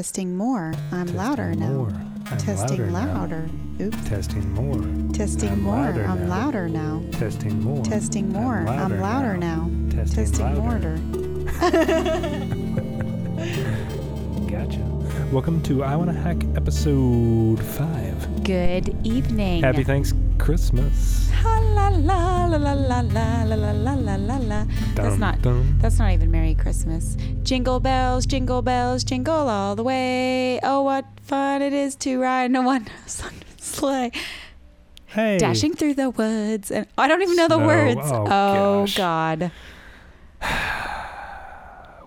Testing more. I'm Testing louder more. now. I'm Testing louder now. louder. Oops. Testing more. Testing I'm more. louder I'm now. louder now. Testing more. Testing more. I'm louder now. Testing, Testing louder. Gotcha. Welcome to I Wanna Hack episode five. Good evening. Happy thanks Christmas. La la la la la la la la la la la. That's not. dum. That's not even Merry Christmas. Jingle bells, jingle bells, jingle all the way. Oh, what fun it is to ride in a one-horse sleigh. Hey. Dashing through the woods, and I don't even know the Snow. words. Oh, oh gosh. God,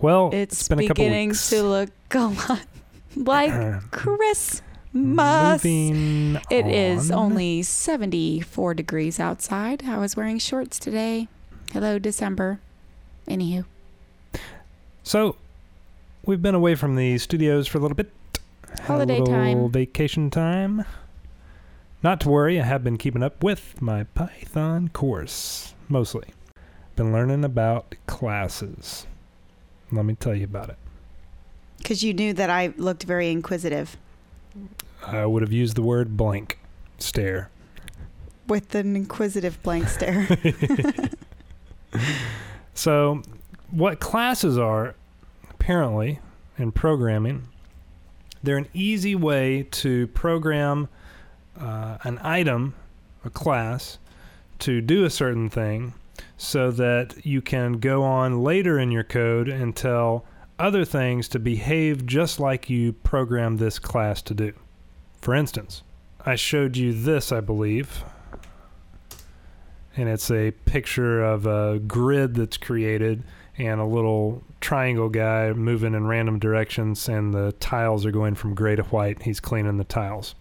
Well, it's, it's been a couple beginning weeks. to look a lot like Christmas. Moving It is only 74 degrees outside. I was wearing shorts today. Hello, December. Anywho, So, we've been away from the studios for a little bit. Had a Holiday little time. Vacation time. Not to worry, I have been keeping up with my Python course, mostly. Been learning about classes. Let me tell you about it. because you knew that I looked very inquisitive I would have used the word blank stare. with an inquisitive blank stare. So, what classes are, apparently, in programming, they're an easy way to program uh, an item, a class, to do a certain thing so that you can go on later in your code and tell other things to behave just like you programmed this class to do. For instance, I showed you this, I believe, and it's a picture of a grid that's created and a little triangle guy moving in random directions and the tiles are going from gray to white he's cleaning the tiles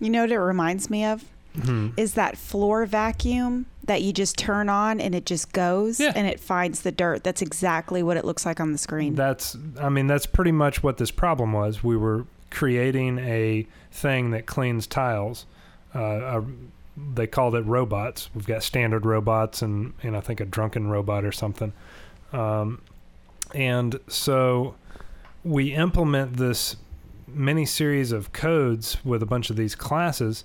you know what it reminds me of? hmm. Is that floor vacuum that you just turn on and it just goes Yeah. and it finds the dirt. That's exactly what it looks like on the screen. that's i mean that's pretty much what this problem was we were creating a thing that cleans tiles uh, a, they called it robots. We've got standard robots and, and i think a drunken robot or something. Um, and so we implement this mini series of codes with a bunch of these classes.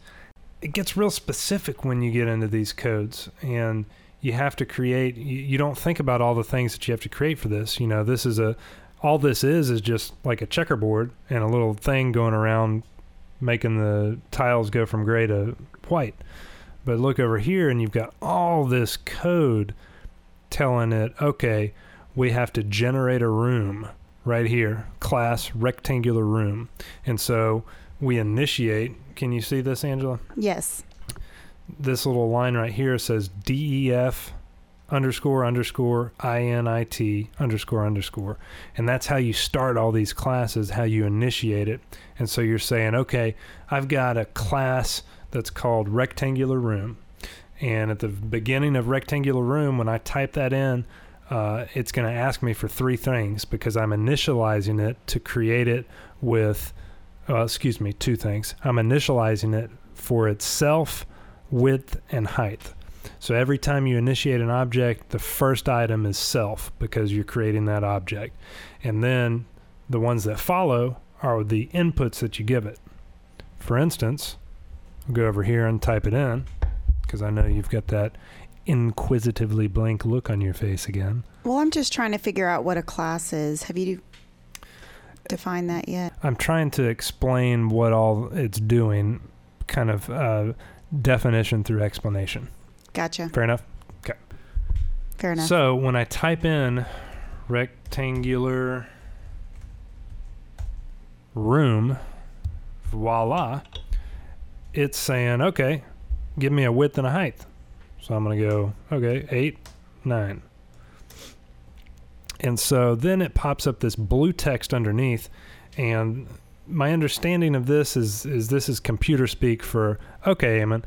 It gets real specific when you get into these codes and you have to create you, you don't think about all the things that you have to create for this. You know this is a all this is is just like a checkerboard and a little thing going around making the tiles go from gray to white. But look over here and you've got all this code telling it okay we have to generate a room right here class rectangular room. And so we initiate can you see this angela? Yes. this little line right here says DEF underscore underscore INIT underscore underscore. And that's how you start all these classes, how you initiate it. And so you're saying, okay, I've got a class that's called rectangular room. And at the beginning of rectangular room, when I type that in, uh, it's going to ask me for three things because I'm initializing it to create it with, uh, excuse me, two things. I'm initializing it for itself, width, and height. So every time you initiate an object, the first item is self because you're creating that object. And then the ones that follow are the inputs that you give it. For instance, I'll go over here and type it in because I know you've got that inquisitively blank look on your face again. Well, I'm just trying to figure out what a class is. Have you defined that yet? I'm trying to explain what all it's doing, kind of uh, definition through explanation. Gotcha. Fair enough? Okay. Fair enough. So when I type in rectangular room, voila, it's saying, okay, give me a width and a height. So I'm going to go, okay, eight, nine. And so then it pops up this blue text underneath. And my understanding of this is, is this is computer speak for, okay, Eamon,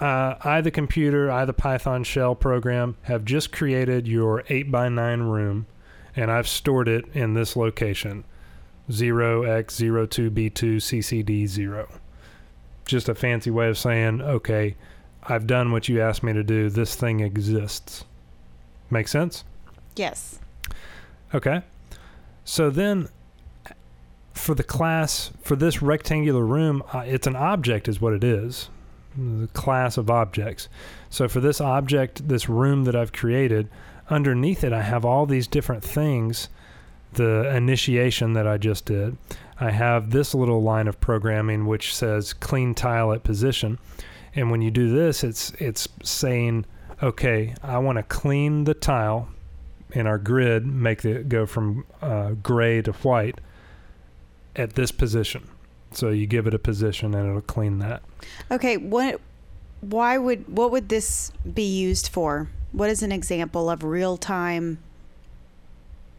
uh, I, the computer, I, the Python shell program, have just created your 8 by 9 room, and I've stored it in this location 0x02b2ccd0. Just a fancy way of saying, okay, I've done what you asked me to do. This thing exists. Make sense? yes. Okay. So then for the class for this rectangular room, uh, it's an object, is what it is. The class of objects. So for this object, this room that I've created, underneath it, I have all these different things. The initiation that I just did. I have this little line of programming which says clean tile at position. And when you do this, it's it's saying, okay, I want to clean the tile in our grid, make it go from uh, gray to white at this position. So you give it a position and it'll clean that. Okay, what why would what would this be used for? What is an example of real time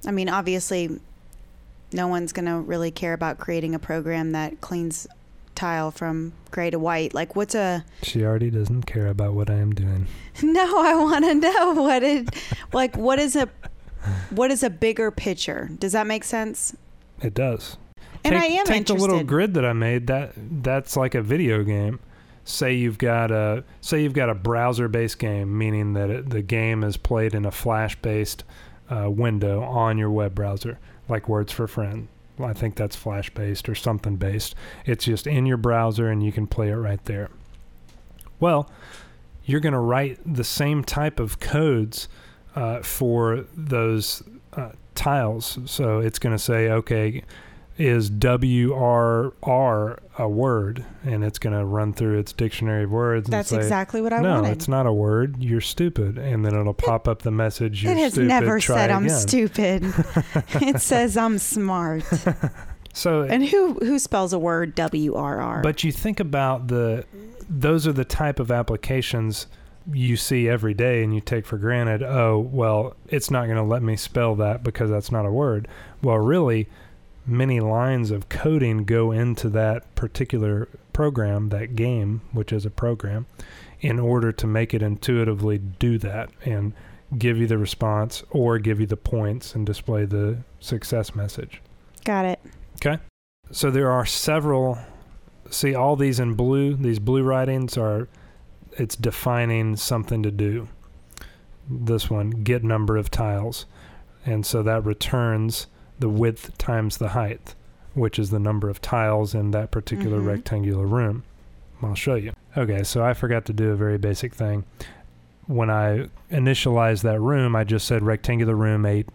I mean, obviously no one's going to really care about creating a program that cleans tile from gray to white. Like what's a She already doesn't care about what I am doing. No, I want to know what it like what is a what is a bigger picture? Does that make sense? It does. And take, I am take interested. the little grid that I made. That that's like a video game. Say you've got a say you've got a browser-based game, meaning that it, the game is played in a Flash-based uh, window on your web browser, like Words for Friend. I think that's Flash-based or something based. It's just in your browser and you can play it right there. Well, you're going to write the same type of codes uh, for those uh, tiles. So it's going to say, okay, is WRR a word? And it's going to run through its dictionary of words That's and say, exactly what I no, wanted. it's not a word. You're stupid. And then it'll pop up the message, you're it has stupid. never said I'm stupid. it says I'm smart. So And who who spells a word W R R? But you think about the those are the type of applications you see every day and you take for granted, oh, well, it's not going to let me spell that because that's not a word. Well, really, many lines of coding go into that particular program, that game, which is a program, in order to make it intuitively do that and give you the response or give you the points and display the success message. Got it. Okay. So there are several. See all these in blue. These blue writings are. It's defining something to do. This one, get number of tiles, and so that returns the width times the height, which is the number of tiles in that particular Mhm. rectangular room. I'll show you. Okay, so I forgot to do a very basic thing. When I initialized that room, I just said rectangular room eight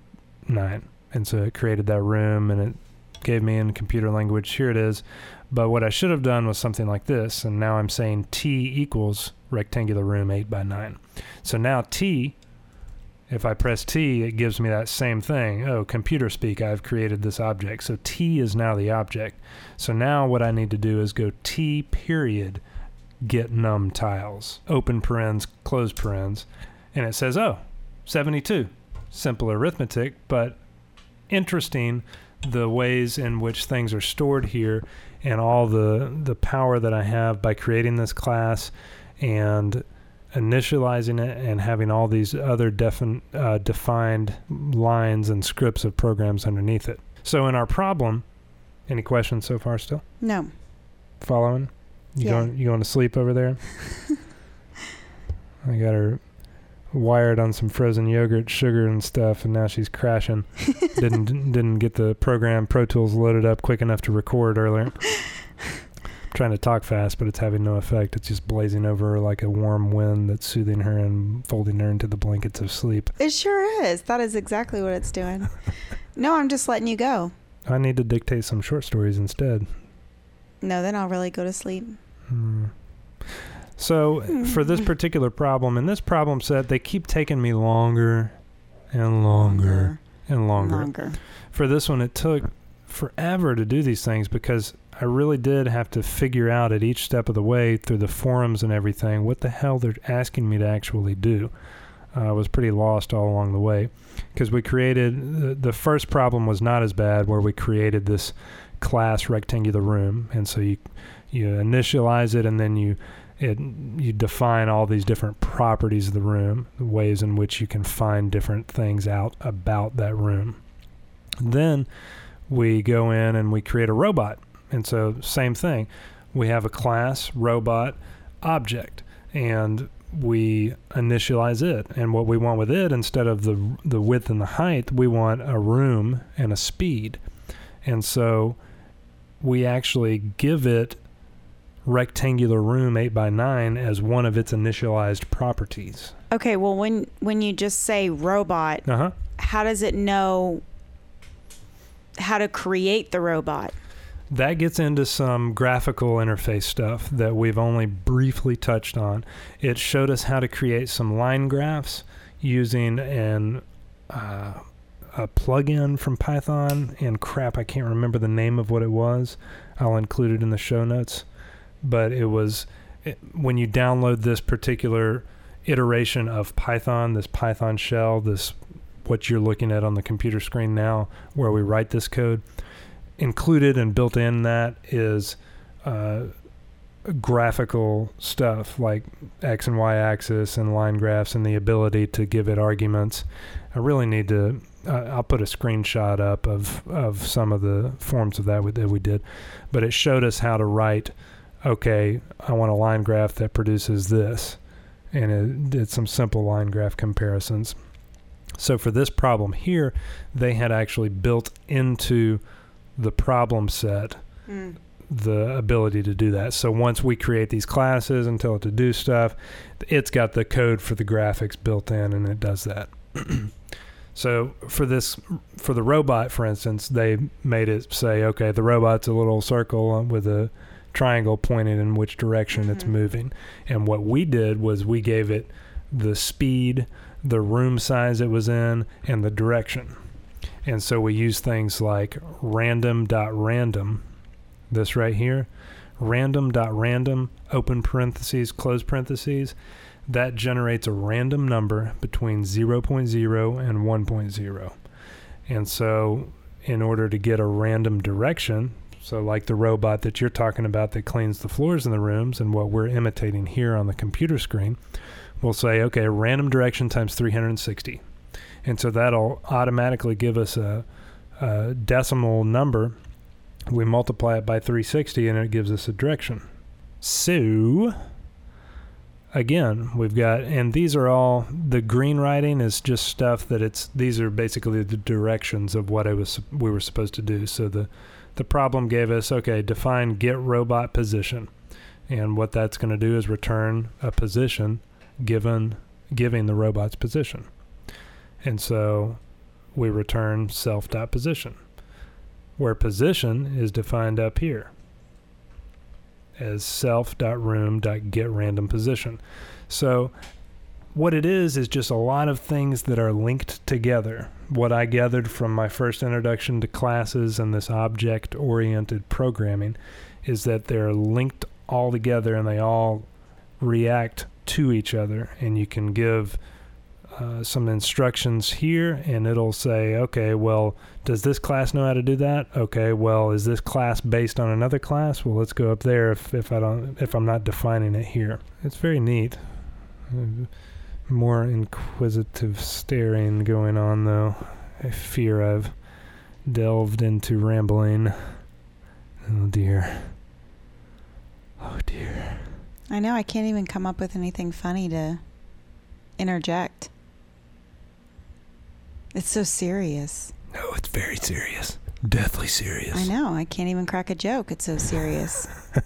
nine, and so it created that room and it gave me in computer language, here it is. But what I should have done was something like this, and now I'm saying T equals rectangular room 8 by 9. So now T, if I press T, it gives me that same thing. Oh, computer speak, I've created this object. So T is now the object. So now what I need to do is go T period get num tiles, open parens, close parens, and it says, oh, 72. Simple arithmetic, but interesting the ways in which things are stored here and all the the power that I have by creating this class and initializing it and having all these other defin, uh, defined lines and scripts of programs underneath it. So in our problem, any questions so far still? No. Following? You Yeah. going you going to sleep over there? I got her wired on some frozen yogurt, sugar and stuff, and now she's crashing. didn't didn't get the program Pro Tools loaded up quick enough to record earlier. trying to talk fast, but it's having no effect. It's just blazing over her like a warm wind that's soothing her and folding her into the blankets of sleep. It sure is. That is exactly what it's doing. no, I'm just letting you go. I need to dictate some short stories instead. No, then I'll really go to sleep. Hmm. So, for this particular problem, in this problem set, they keep taking me longer and longer and longer. Longer. For this one, it took forever to do these things because I really did have to figure out at each step of the way through the forums and everything what the hell they're asking me to actually do. Uh, I was pretty lost all along the way because we created the, first problem was not as bad where we created this class rectangular room and so you you initialize it and then you it you define all these different properties of the room the ways in which you can find different things out about that room then we go in and we create a robot and so same thing we have a class robot object and we initialize it and what we want with it instead of the the width and the height we want a room and a speed and so we actually give it rectangular room 8 by 9 as one of its initialized properties. Okay, well when when you just say robot, Uh huh. how does it know how to create the robot? That gets into some graphical interface stuff that we've only briefly touched on. It showed us how to create some line graphs using an uh, a plugin from Python and crap, I can't remember the name of what it was. I'll include it in the show notes. But it was it, when you download this particular iteration of Python, this Python shell, this what you're looking at on the computer screen now, where we write this code included and built in that is uh, graphical stuff like x and y axis and line graphs and the ability to give it arguments. I really need to. Uh, I'll put a screenshot up of of some of the forms of that we, that we did, but it showed us how to write. Okay, I want a line graph that produces this, and it did some simple line graph comparisons. So for this problem here, they had actually built into the problem set the ability to do that. So once we create these classes and tell it to do stuff, it's got the code for the graphics built in and it does that. so for this for the robot for instance, they made it say okay, the robot's a little circle with a triangle pointing in which direction it's Mhm. moving. And what we did was we gave it the speed, the room size it was in, and the direction. And so we use things like random.random, this right here, random.random, open parentheses, close parentheses. That generates a random number between 0.0 and 1.0. And so, in order to get a random direction, so like the robot that you're talking about that cleans the floors in the rooms and what we're imitating here on the computer screen, we'll say, okay, random direction times 360 and so that'll automatically give us a, a decimal number. We multiply it by 360, and it gives us a direction. So, again, we've got, and these are all the green writing is just stuff that it's. These are basically the directions of what I was we were supposed to do. So the the problem gave us okay, define get robot position, and what that's going to do is return a position given giving the robot's position. And so we return self.position, where position is defined up here as self.room.getRandomPosition. So what it is is just a lot of things that are linked together. What I gathered from my first introduction to classes and this object oriented programming is that they're linked all together and they all react to each other and you can give uh, some instructions here and it'll say okay well does this class know how to do that? Okay well is this class based on another class? Well let's go up there if, if i don't if i'm not defining it here. It's very neat. More inquisitive staring going on though i fear i've delved into rambling. Oh dear I know I can't even come up with anything funny to interject. It's so serious. no it's very serious deathly serious I know. I can't even crack a joke. It's so serious.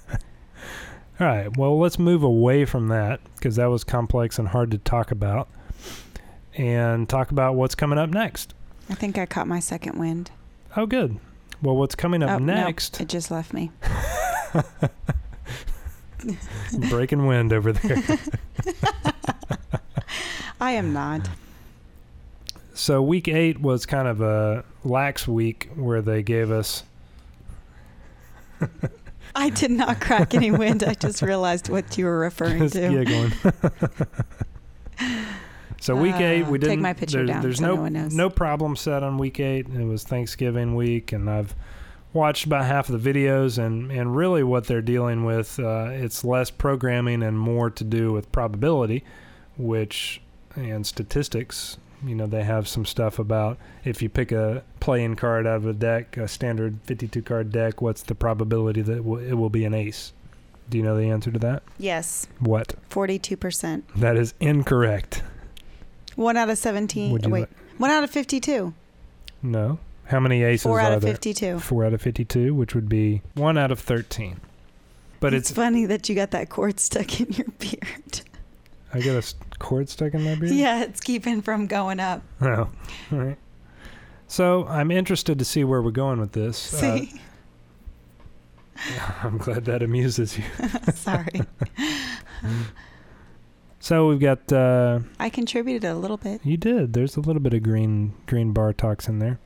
All right. Well, let's move away from that because that was complex and hard to talk about, and talk about what's coming up next. I think I caught my second wind. Oh, good. Well, what's coming up oh, no, next? it just left me. Breaking wind over there. I am not. so week eight was kind of a lax week where they gave us. I did not crack any wind. I just realized what you were referring Just to. giggling. so week eight, we Uh, didn't. my picture there's down there's so no no no problem set on week eight. It was Thanksgiving week, and I've watched about half of the videos, and and really what they're dealing with, uh, it's less programming and more to do with probability, which and statistics. You know, they have some stuff about if you pick a playing card out of a deck, a standard 52 card deck, what's the probability that w- it will be an ace? Do you know the answer to that? Yes, What? 42%. That is incorrect. One out of 17. Would you Wait, like- one out of 52. No. How many aces Four out are of there? 52. Four out of 52, which would be one out of 13. But it's, it's, funny that you got that cord stuck in your beard. I got a cord stuck in my beard? Yeah, it's keeping from going up. Oh, all right. So I'm interested to see where we're going with this. Uh, See? I'm glad that amuses you. Sorry. So we've got, uh, I contributed a little bit. you did. There's a little bit of green green bar talks in there.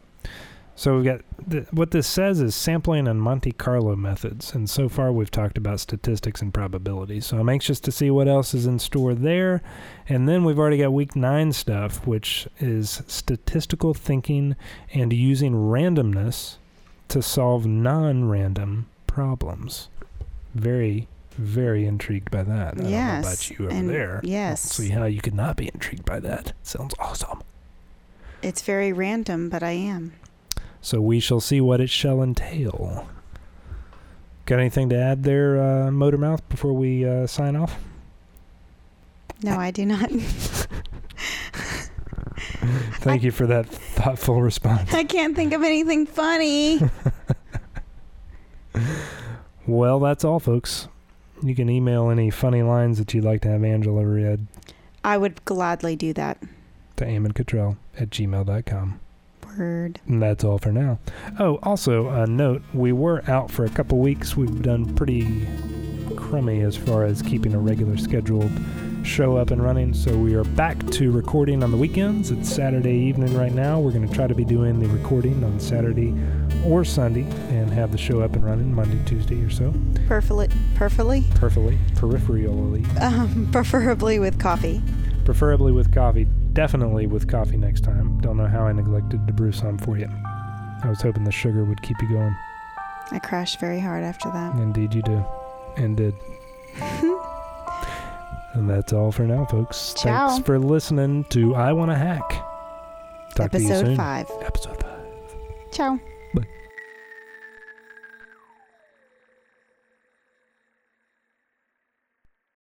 So we've got th- what this says is sampling and Monte Carlo methods, and so far we've talked about statistics and probabilities. So I'm anxious to see what else is in store there, and then we've already got week nine stuff, which is statistical thinking and using randomness to solve non-random problems. Very, very intrigued by that. I don't know yes. about you over and there. Yes. See how you could not be intrigued by that. Sounds awesome. It's very random, but I am. So we shall see what it shall entail. Got anything to add there, uh, Motormouth, before we uh, sign off? No, I do not. Thank you for that thoughtful response. I can't think of anything funny. Well, that's all, folks. You can email any funny lines that you'd like to have Angela read I would gladly do that. to Cottrell at gmail.com. Word. And that's all for now. Oh, also a note: we were out for a couple weeks. We've done pretty crummy as far as keeping a regular scheduled show up and running. So we are back to recording on the weekends. It's Saturday evening right now. We're going to try to be doing the recording on Saturday or Sunday and have the show up and running Monday, Tuesday or so. Perfectly. Perfectly. Perfectly, peripherally, Um, preferably with coffee. preferably with coffee. Definitely with coffee next time. Don't know how I neglected to brew some for you. I was hoping the sugar would keep you going. I crashed very hard after that. Indeed, you do. And did. and that's all for now, folks. Ciao. Thanks for listening to I Want to Hack. Talk to you Episode soon. five. Episode 5. Ciao.